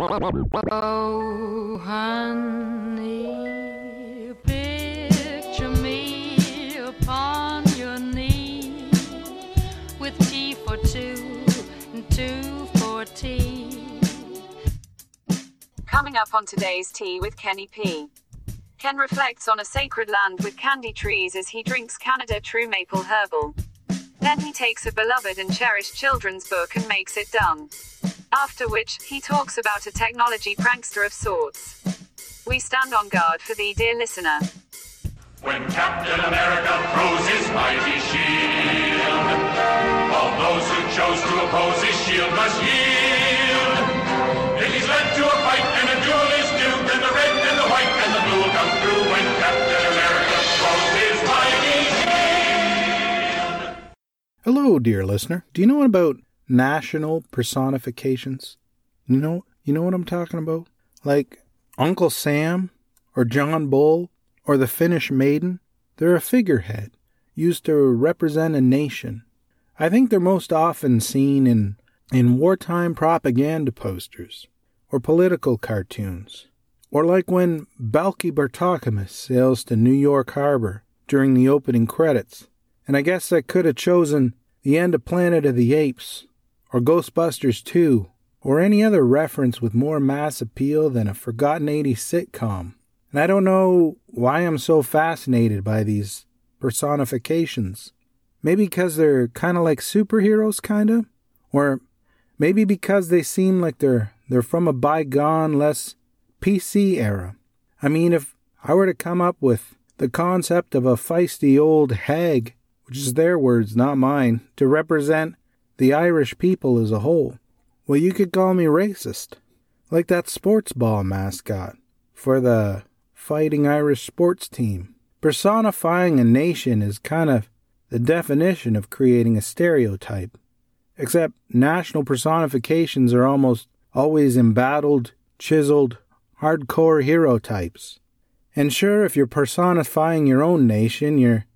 Oh, honey, picture me upon your knee with tea for two and two for tea. Coming up on today's Tea with Kenny P. Ken reflects on a sacred land with candy trees as he drinks Canada True Maple Herbal. Then he takes a beloved and cherished children's book and makes it done. After which, he talks about a technology prankster of sorts. We stand on guard for thee, dear listener. When Captain America throws his mighty shield, all those who chose to oppose his shield must yield. If he's led to a fight and a duel is due, then the red and the white and the blue will come through when Captain America throws his mighty shield. Hello, dear listener. Do you know what about national personifications? You know, you know what I'm talking about? Like Uncle Sam or John Bull or the Finnish maiden? They're a figurehead used to represent a nation. I think they're most often seen in in wartime propaganda posters or political cartoons. Or like when Balki Bartokomous sails to New York Harbor during the opening credits. And I guess I could have chosen the end of Planet of the Apes or Ghostbusters 2, or any other reference with more mass appeal than a forgotten 80s sitcom. And I don't know why I'm so fascinated by these personifications. Maybe because they're kind of like superheroes, kind of? Or maybe because they seem like they're, they're from a bygone, less PC era. I mean, if I were to come up with the concept of a feisty old hag, which is their words, not mine, to represent the Irish people as a whole. Well, you could call me racist, like that sports ball mascot for the Fighting Irish sports team. Personifying a nation is kind of the definition of creating a stereotype, except national personifications are almost always embattled, chiseled, hardcore hero types. And sure, if you're personifying your own nation, you're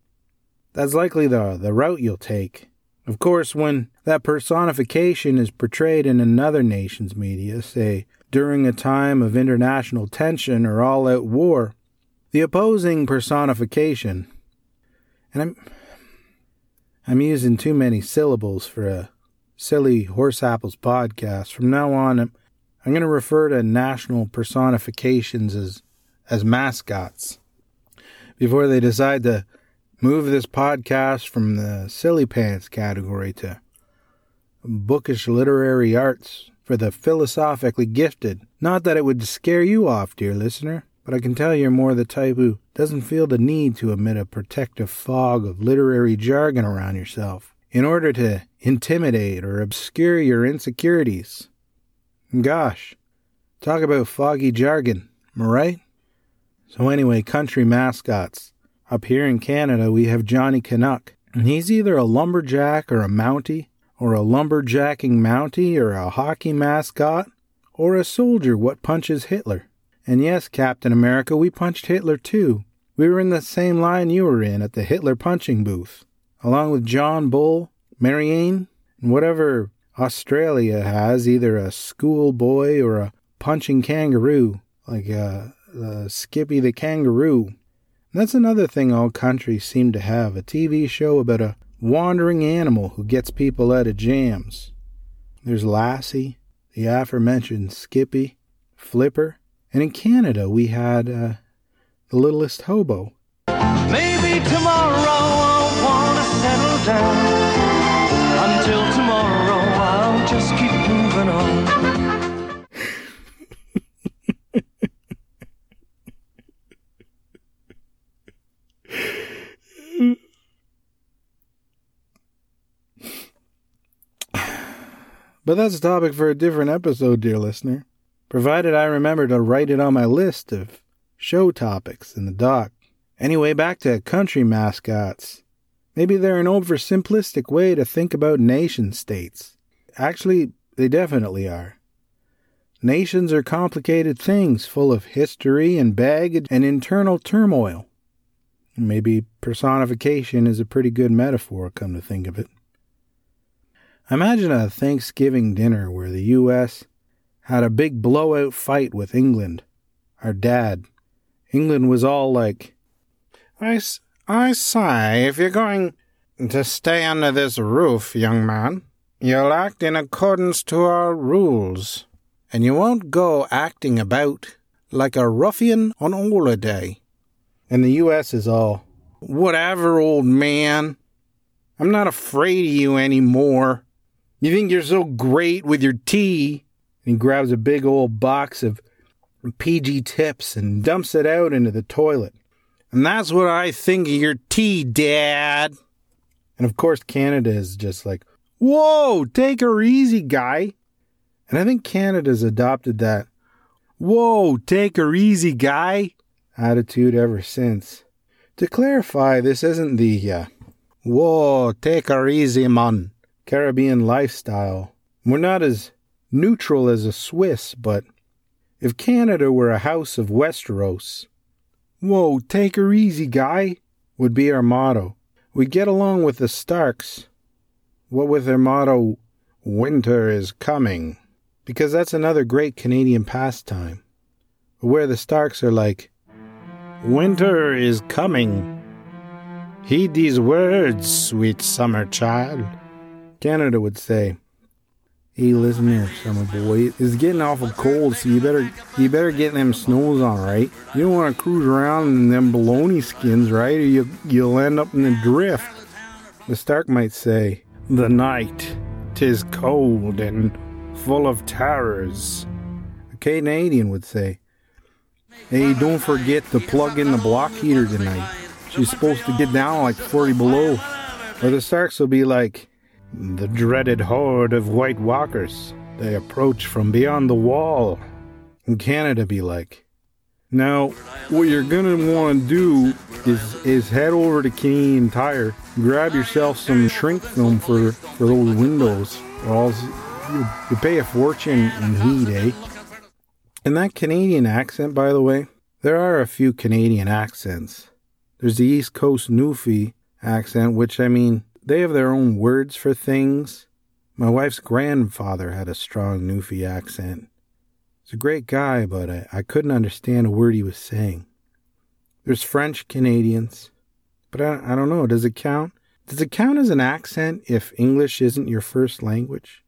that's likely the, the route you'll take. Of course, when that personification is portrayed in another nation's media, say during a time of international tension or all out war, the opposing personification, and I'm, I'm using too many syllables for a silly horse apples podcast. From now on, I'm, I'm going to refer to national personifications as, as mascots before they decide to move this podcast from the silly pants category to bookish literary arts for the philosophically gifted. Not that it would scare you off, dear listener, but I can tell you're more the type who doesn't feel the need to emit a protective fog of literary jargon around yourself in order to intimidate or obscure your insecurities. Gosh, talk about foggy jargon, am I right? So, anyway, country mascots. Up here in Canada, we have Johnny Canuck, and he's either a lumberjack or a mountie, or a lumberjacking mountie, or a hockey mascot, or a soldier what punches Hitler. And yes, Captain America, we punched Hitler too. We were in the same line you were in at the Hitler punching booth, along with John Bull, Marianne, and whatever Australia has, either a schoolboy or a punching kangaroo, like uh, uh, Skippy the kangaroo. And That's another thing all countries seem to have a TV show about a wandering animal who gets people out of jams. There's Lassie, the aforementioned Skippy, Flipper, and in Canada we had uh, the littlest hobo. Maybe tomorrow I'll wanna settle down. But that's a topic for a different episode, dear listener. Provided I remember to write it on my list of show topics in the doc. Anyway, back to country mascots. Maybe they're an oversimplistic way to think about nation states. Actually, they definitely are. Nations are complicated things full of history and baggage and internal turmoil. Maybe personification is a pretty good metaphor, come to think of it. Imagine a Thanksgiving dinner where the U.S. had a big blowout fight with England, our dad. England was all like, I, say, if you're going to stay under this roof, young man, you'll act in accordance to our rules, and you won't go acting about like a ruffian on holiday. And the U.S. is all, whatever, old man. I'm not afraid of you anymore. You think you're so great with your tea? And he grabs a big old box of PG tips and dumps it out into the toilet. And that's what I think of your tea, Dad. And of course, Canada is just like, whoa, take her easy, guy. And I think Canada's adopted that, whoa, take her easy, guy attitude ever since. To clarify, this isn't the, uh, whoa, take her easy, man, Caribbean lifestyle. We're not as neutral as a Swiss, but if Canada were a house of Westeros, whoa, take her easy, guy, would be our motto. We get along with the Starks, what with their motto, winter is coming, because that's another great Canadian pastime, where the Starks are like, winter is coming. Heed these words, sweet summer child. Canada would say, Hey, listen here, summer boy. It's getting awful cold, so you better you better get them snows on, right? You don't want to cruise around in them baloney skins, right? Or you you'll end up in the drift. The Stark might say, "The night, tis cold and full of terrors." A Canadian would say, "Hey, don't forget to plug in the block heater tonight. She's supposed to get down like 40 below." Or the Starks will be like, the dreaded horde of White Walkers. They approach from beyond the wall. And Canada be like, now, what you're gonna want to do is is head over to Canadian Tire, grab yourself some shrink film for for those windows, or else you, you pay a fortune in heat, eh? And that Canadian accent, by the way, there are a few Canadian accents. There's the East Coast Newfie accent, which I mean, they have their own words for things. My wife's grandfather had a strong Newfie accent. He's a great guy, but I, I couldn't understand a word he was saying. There's French Canadians, but I, I don't know. Does it count? Does it count as an accent if English isn't your first language?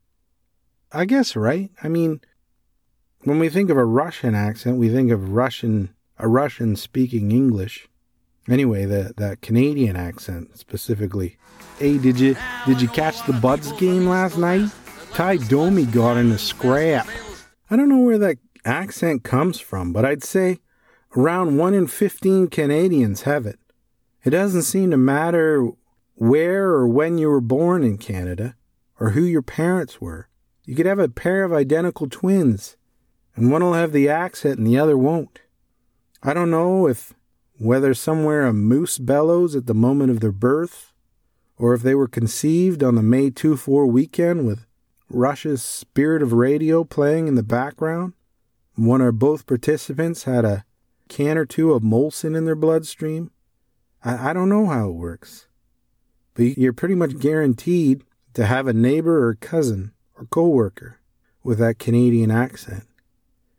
I guess, right? I mean, when we think of a Russian accent, we think of Russian, a Russian speaking English. Anyway, the that Canadian accent specifically. Hey, did you did you catch the Buds game last night? Tie Domi got in a scrap. I don't know where that accent comes from, but I'd say around one in fifteen Canadians have it. It doesn't seem to matter where or when you were born in Canada, or who your parents were. You could have a pair of identical twins, and one will have the accent and the other won't. I don't know if whether somewhere a moose bellows at the moment of their birth, or if they were conceived on the May 2 4 weekend with Rush's Spirit of Radio playing in the background, one or both participants had a can or two of Molson in their bloodstream. I, I don't know how it works, but you're pretty much guaranteed to have a neighbor or cousin or coworker with that Canadian accent.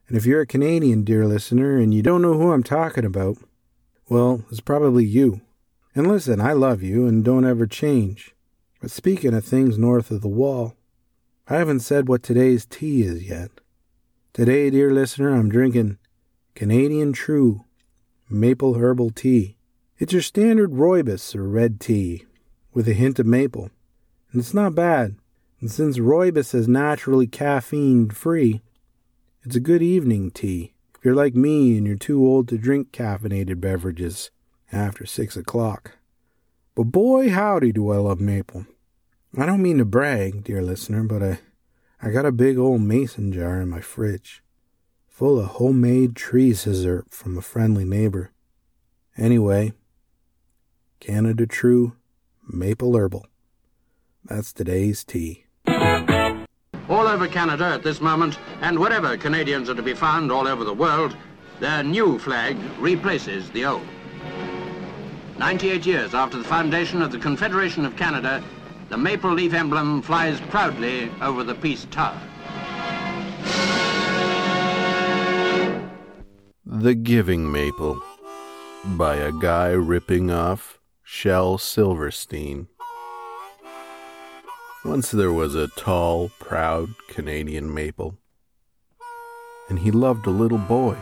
And if you're a Canadian, dear listener, and you don't know who I'm talking about, well, it's probably you. And listen, I love you and don't ever change. But speaking of things north of the wall, I haven't said what today's tea is yet. Today, dear listener, I'm drinking Canadian True Maple Herbal Tea. It's your standard rooibos or red tea with a hint of maple. And it's not bad. And since rooibos is naturally caffeine free, it's a good evening tea. You're like me and you're too old to drink caffeinated beverages after six o'clock. But boy, howdy, do I love maple. I don't mean to brag, dear listener, but I, I got a big old mason jar in my fridge, full of homemade tree scissor from a friendly neighbor. Anyway, Canada True Maple Herbal. That's today's tea all over Canada at this moment, and wherever Canadians are to be found all over the world, their new flag replaces the old. 98 years after the foundation of the Confederation of Canada, the maple leaf emblem flies proudly over the Peace Tower. The Giving Maple by a guy ripping off Shel Silverstein. Once there was a tall, proud Canadian maple, and he loved a little boy.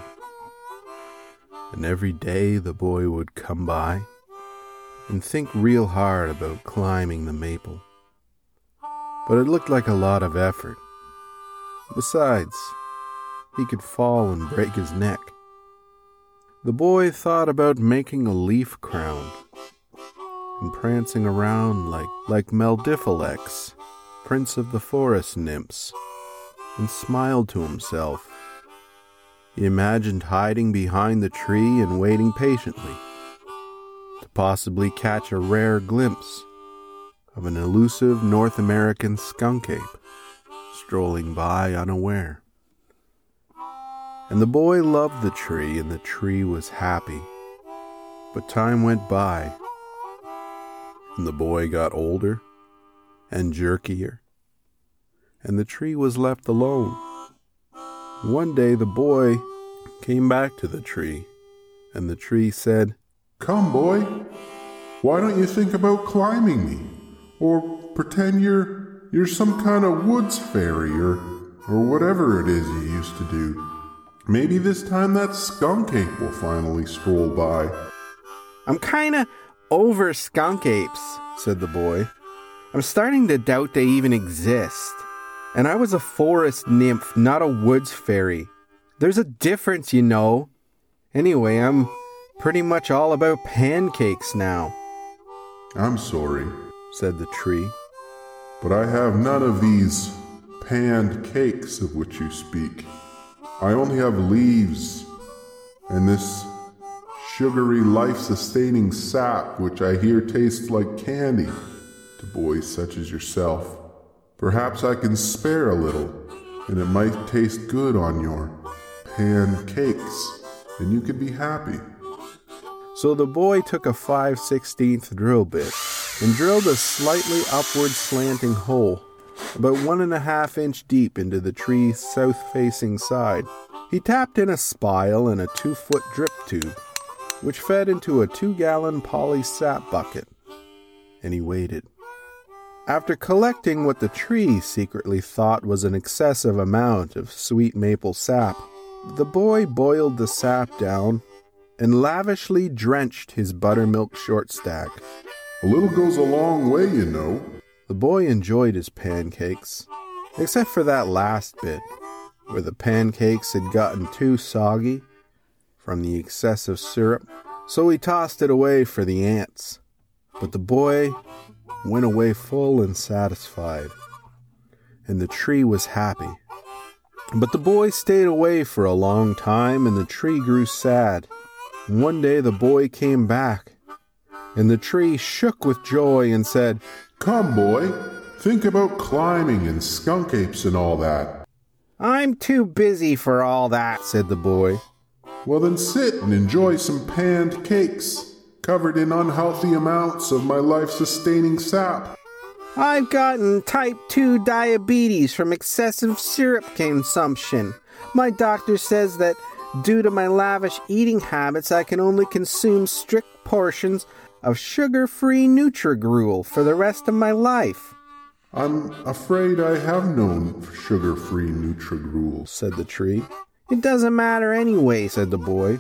And every day the boy would come by and think real hard about climbing the maple. But it looked like a lot of effort. Besides, he could fall and break his neck. The boy thought about making a leaf crown and prancing around like, like Meldiphalex, prince of the forest nymphs, and smiled to himself. He imagined hiding behind the tree and waiting patiently to possibly catch a rare glimpse of an elusive North American skunk ape strolling by unaware. And the boy loved the tree, and the tree was happy. But time went by, and the boy got older and jerkier, and the tree was left alone. One day the boy came back to the tree, and the tree said, Come, boy, why don't you think about climbing me? Or pretend you're you're some kind of woods fairy or or whatever it is you used to do. Maybe this time that skunk ape will finally stroll by. I'm kinda over skunk apes, said the boy. I'm starting to doubt they even exist. And I was a forest nymph, not a woods fairy. There's a difference, you know. Anyway, I'm pretty much all about pancakes now, I'm sorry, said the tree. but I have none of these panned cakes of which you speak. I only have leaves and this sugary, life sustaining sap which I hear tastes like candy to boys such as yourself. Perhaps I can spare a little, and it might taste good on your pancakes, and you could be happy. So the boy took a 5 16th drill bit and drilled a slightly upward slanting hole, about one and a half inch deep into the tree's south facing side. He tapped in a spile and a two foot drip tube, which fed into a two gallon poly sap bucket, and he waited. After collecting what the tree secretly thought was an excessive amount of sweet maple sap, the boy boiled the sap down and lavishly drenched his buttermilk short stack. A little goes a long way, you know. The boy enjoyed his pancakes, except for that last bit, where the pancakes had gotten too soggy from the excessive syrup, so he tossed it away for the ants. But the boy went away full and satisfied, and the tree was happy. But the boy stayed away for a long time, and the tree grew sad. One day the boy came back, and the tree shook with joy and said, Come, boy, think about climbing and skunk apes and all that. I'm too busy for all that, said the boy. Well, then sit and enjoy some panned cakes, covered in unhealthy amounts of my life sustaining sap. I've gotten type 2 diabetes from excessive syrup consumption. My doctor says that due to my lavish eating habits, I can only consume strict portions of sugar free Nutrigruel for the rest of my life. I'm afraid I have known sugar free Nutrigruel. said the tree. It doesn't matter anyway, said the boy.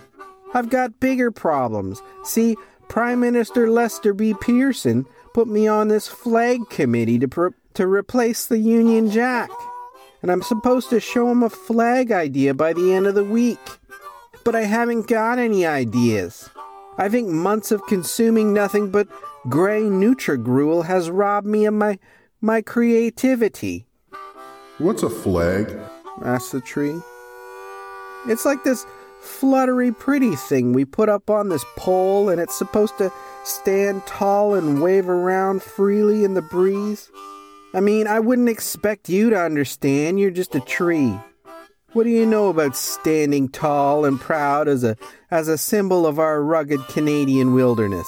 I've got bigger problems. See, Prime Minister Lester B. Pearson put me on this flag committee to, pro- to replace the Union Jack. And I'm supposed to show him a flag idea by the end of the week. But I haven't got any ideas. I think months of consuming nothing but gray Nutrigruel has robbed me of my, my creativity. What's a flag? asked the tree. It's like this fluttery pretty thing we put up on this pole, and it's supposed to stand tall and wave around freely in the breeze. I mean, I wouldn't expect you to understand. You're just a tree. What do you know about standing tall and proud as a as a symbol of our rugged Canadian wilderness?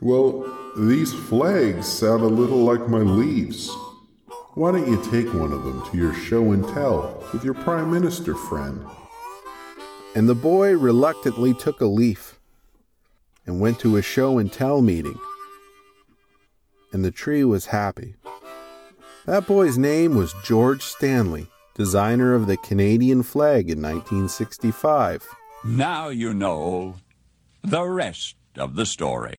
Well, these flags sound a little like my leaves. Why don't you take one of them to your show and tell with your Prime Minister friend? and the boy reluctantly took a leaf and went to a show and tell meeting. And the tree was happy. That boy's name was George Stanley, designer of the Canadian flag in 1965. Now you know the rest of the story.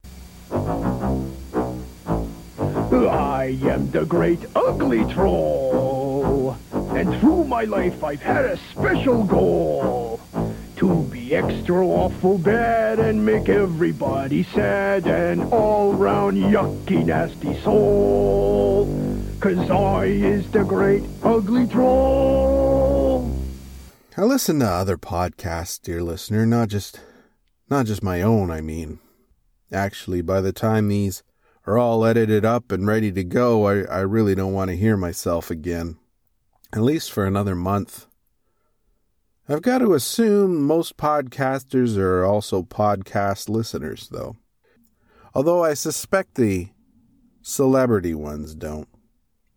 I am the great ugly troll. And through my life I've had a special goal. To be extra awful bad and make everybody sad and all round yucky nasty soul. Cause I is the great ugly troll. I listen to other podcasts, dear listener, not just not just my own, I mean. Actually, by the time these are all edited up and ready to go, I, I really don't want to hear myself again. At least for another month. I've got to assume most podcasters are also podcast listeners, though. Although I suspect the celebrity ones don't.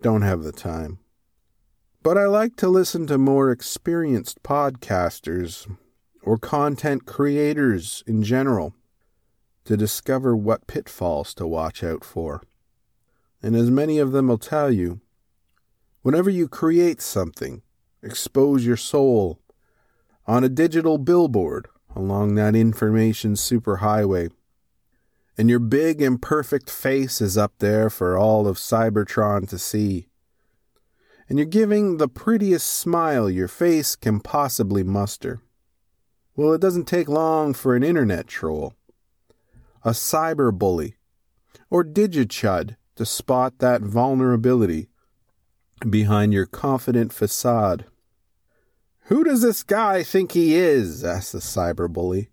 Don't have the time. But I like to listen to more experienced podcasters or content creators in general to discover what pitfalls to watch out for. And as many of them will tell you, whenever you create something, expose your soul on a digital billboard along that information superhighway, and your big imperfect face is up there for all of Cybertron to see. And you're giving the prettiest smile your face can possibly muster. Well, it doesn't take long for an internet troll a cyberbully, or digichud to spot that vulnerability behind your confident facade. Who does this guy think he is? asked the cyberbully.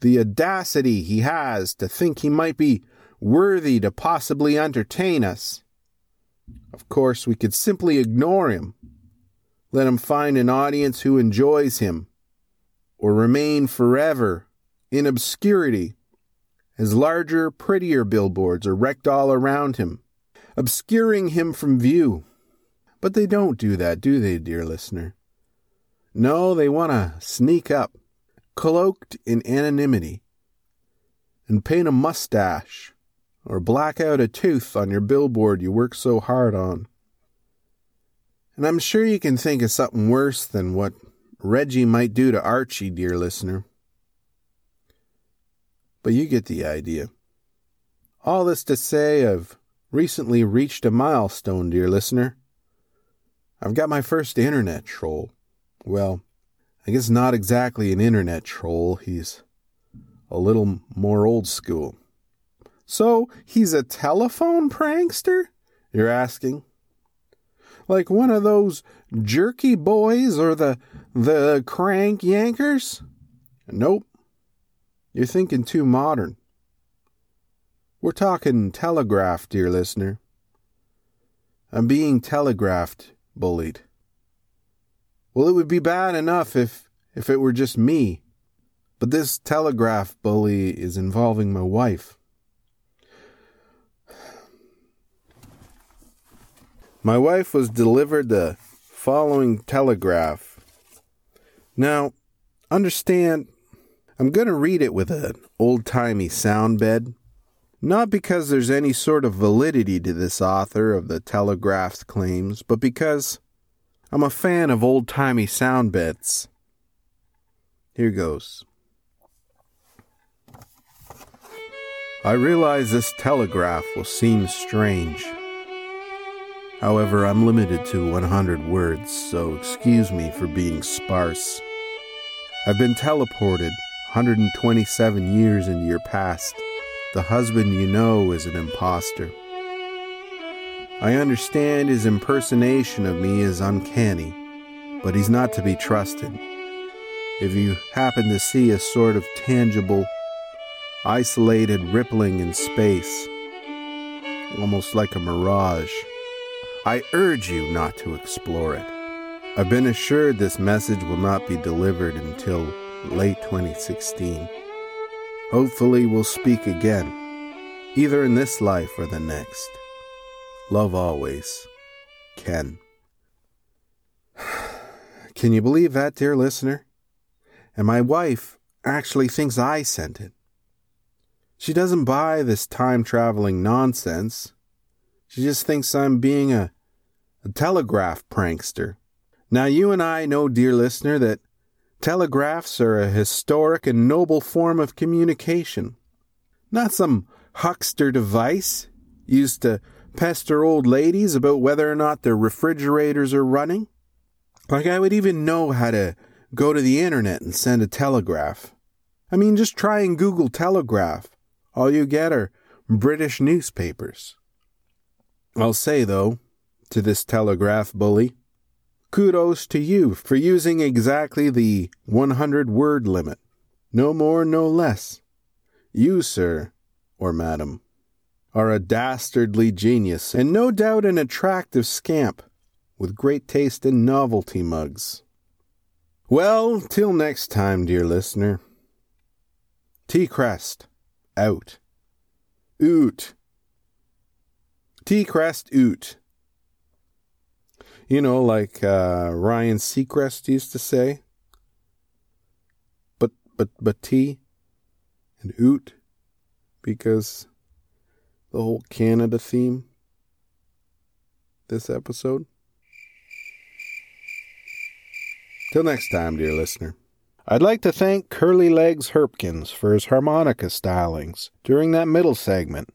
The audacity he has to think he might be worthy to possibly entertain us. Of course, we could simply ignore him, let him find an audience who enjoys him, or remain forever in obscurity as larger, prettier billboards are wrecked all around him, obscuring him from view. But they don't do that, do they, dear listener? No, they want to sneak up, cloaked in anonymity, and paint a mustache or black out a tooth on your billboard you work so hard on. And I'm sure you can think of something worse than what Reggie might do to Archie, dear listener. But you get the idea. All this to say, I've recently reached a milestone, dear listener. I've got my first internet troll. Well, I guess not exactly an internet troll. He's a little more old school. So, he's a telephone prankster? You're asking? Like one of those jerky boys or the the crank yankers? Nope. You're thinking too modern. We're talking telegraph, dear listener. I'm being telegraphed, bullied. Well, it would be bad enough if if it were just me. But this telegraph bully is involving my wife. My wife was delivered the following telegraph. Now, understand I'm going to read it with an old timey sound bed. Not because there's any sort of validity to this author of the Telegraph's claims, but because I'm a fan of old timey sound beds. Here goes. I realize this telegraph will seem strange. However, I'm limited to 100 words, so excuse me for being sparse. I've been teleported 127 years into your past, the husband you know is an impostor. I understand his impersonation of me is uncanny, but he's not to be trusted. If you happen to see a sort of tangible, isolated rippling in space, almost like a mirage, I urge you not to explore it. I've been assured this message will not be delivered until late 2016. Hopefully, we'll speak again, either in this life or the next. Love always, Ken. Can you believe that, dear listener? And my wife actually thinks I sent it. She doesn't buy this time traveling nonsense. She just thinks I'm being a, a telegraph prankster. Now, you and I know, dear listener, that telegraphs are a historic and noble form of communication, not some huckster device used to pester old ladies about whether or not their refrigerators are running. Like, I would even know how to go to the internet and send a telegraph. I mean, just try and Google telegraph. All you get are British newspapers. I'll say, though, to this telegraph bully, kudos to you for using exactly the 100 word limit. No more, no less. You, sir, or madam, are a dastardly genius, and no doubt an attractive scamp, with great taste in novelty mugs. Well, till next time, dear listener. T Crest, out. Oot. T Crest, oot. You know, like uh, Ryan Seacrest used to say. But but but T and oot because the whole Canada theme this episode. Till next time, dear listener. I'd like to thank Curly Legs Herpkins for his harmonica stylings during that middle segment,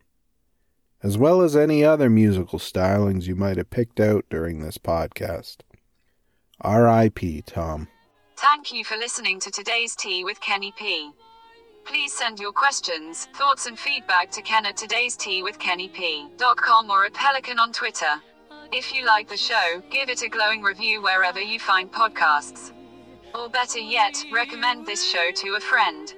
as well as any other musical stylings you might have picked out during this podcast. R.I.P. Tom. Thank you for listening to today's Tea with Kenny P. Please send your questions, thoughts, and feedback to Ken at today's tea with or at Pelican on Twitter. If you like the show, give it a glowing review wherever you find podcasts. Or better yet, recommend this show to a friend.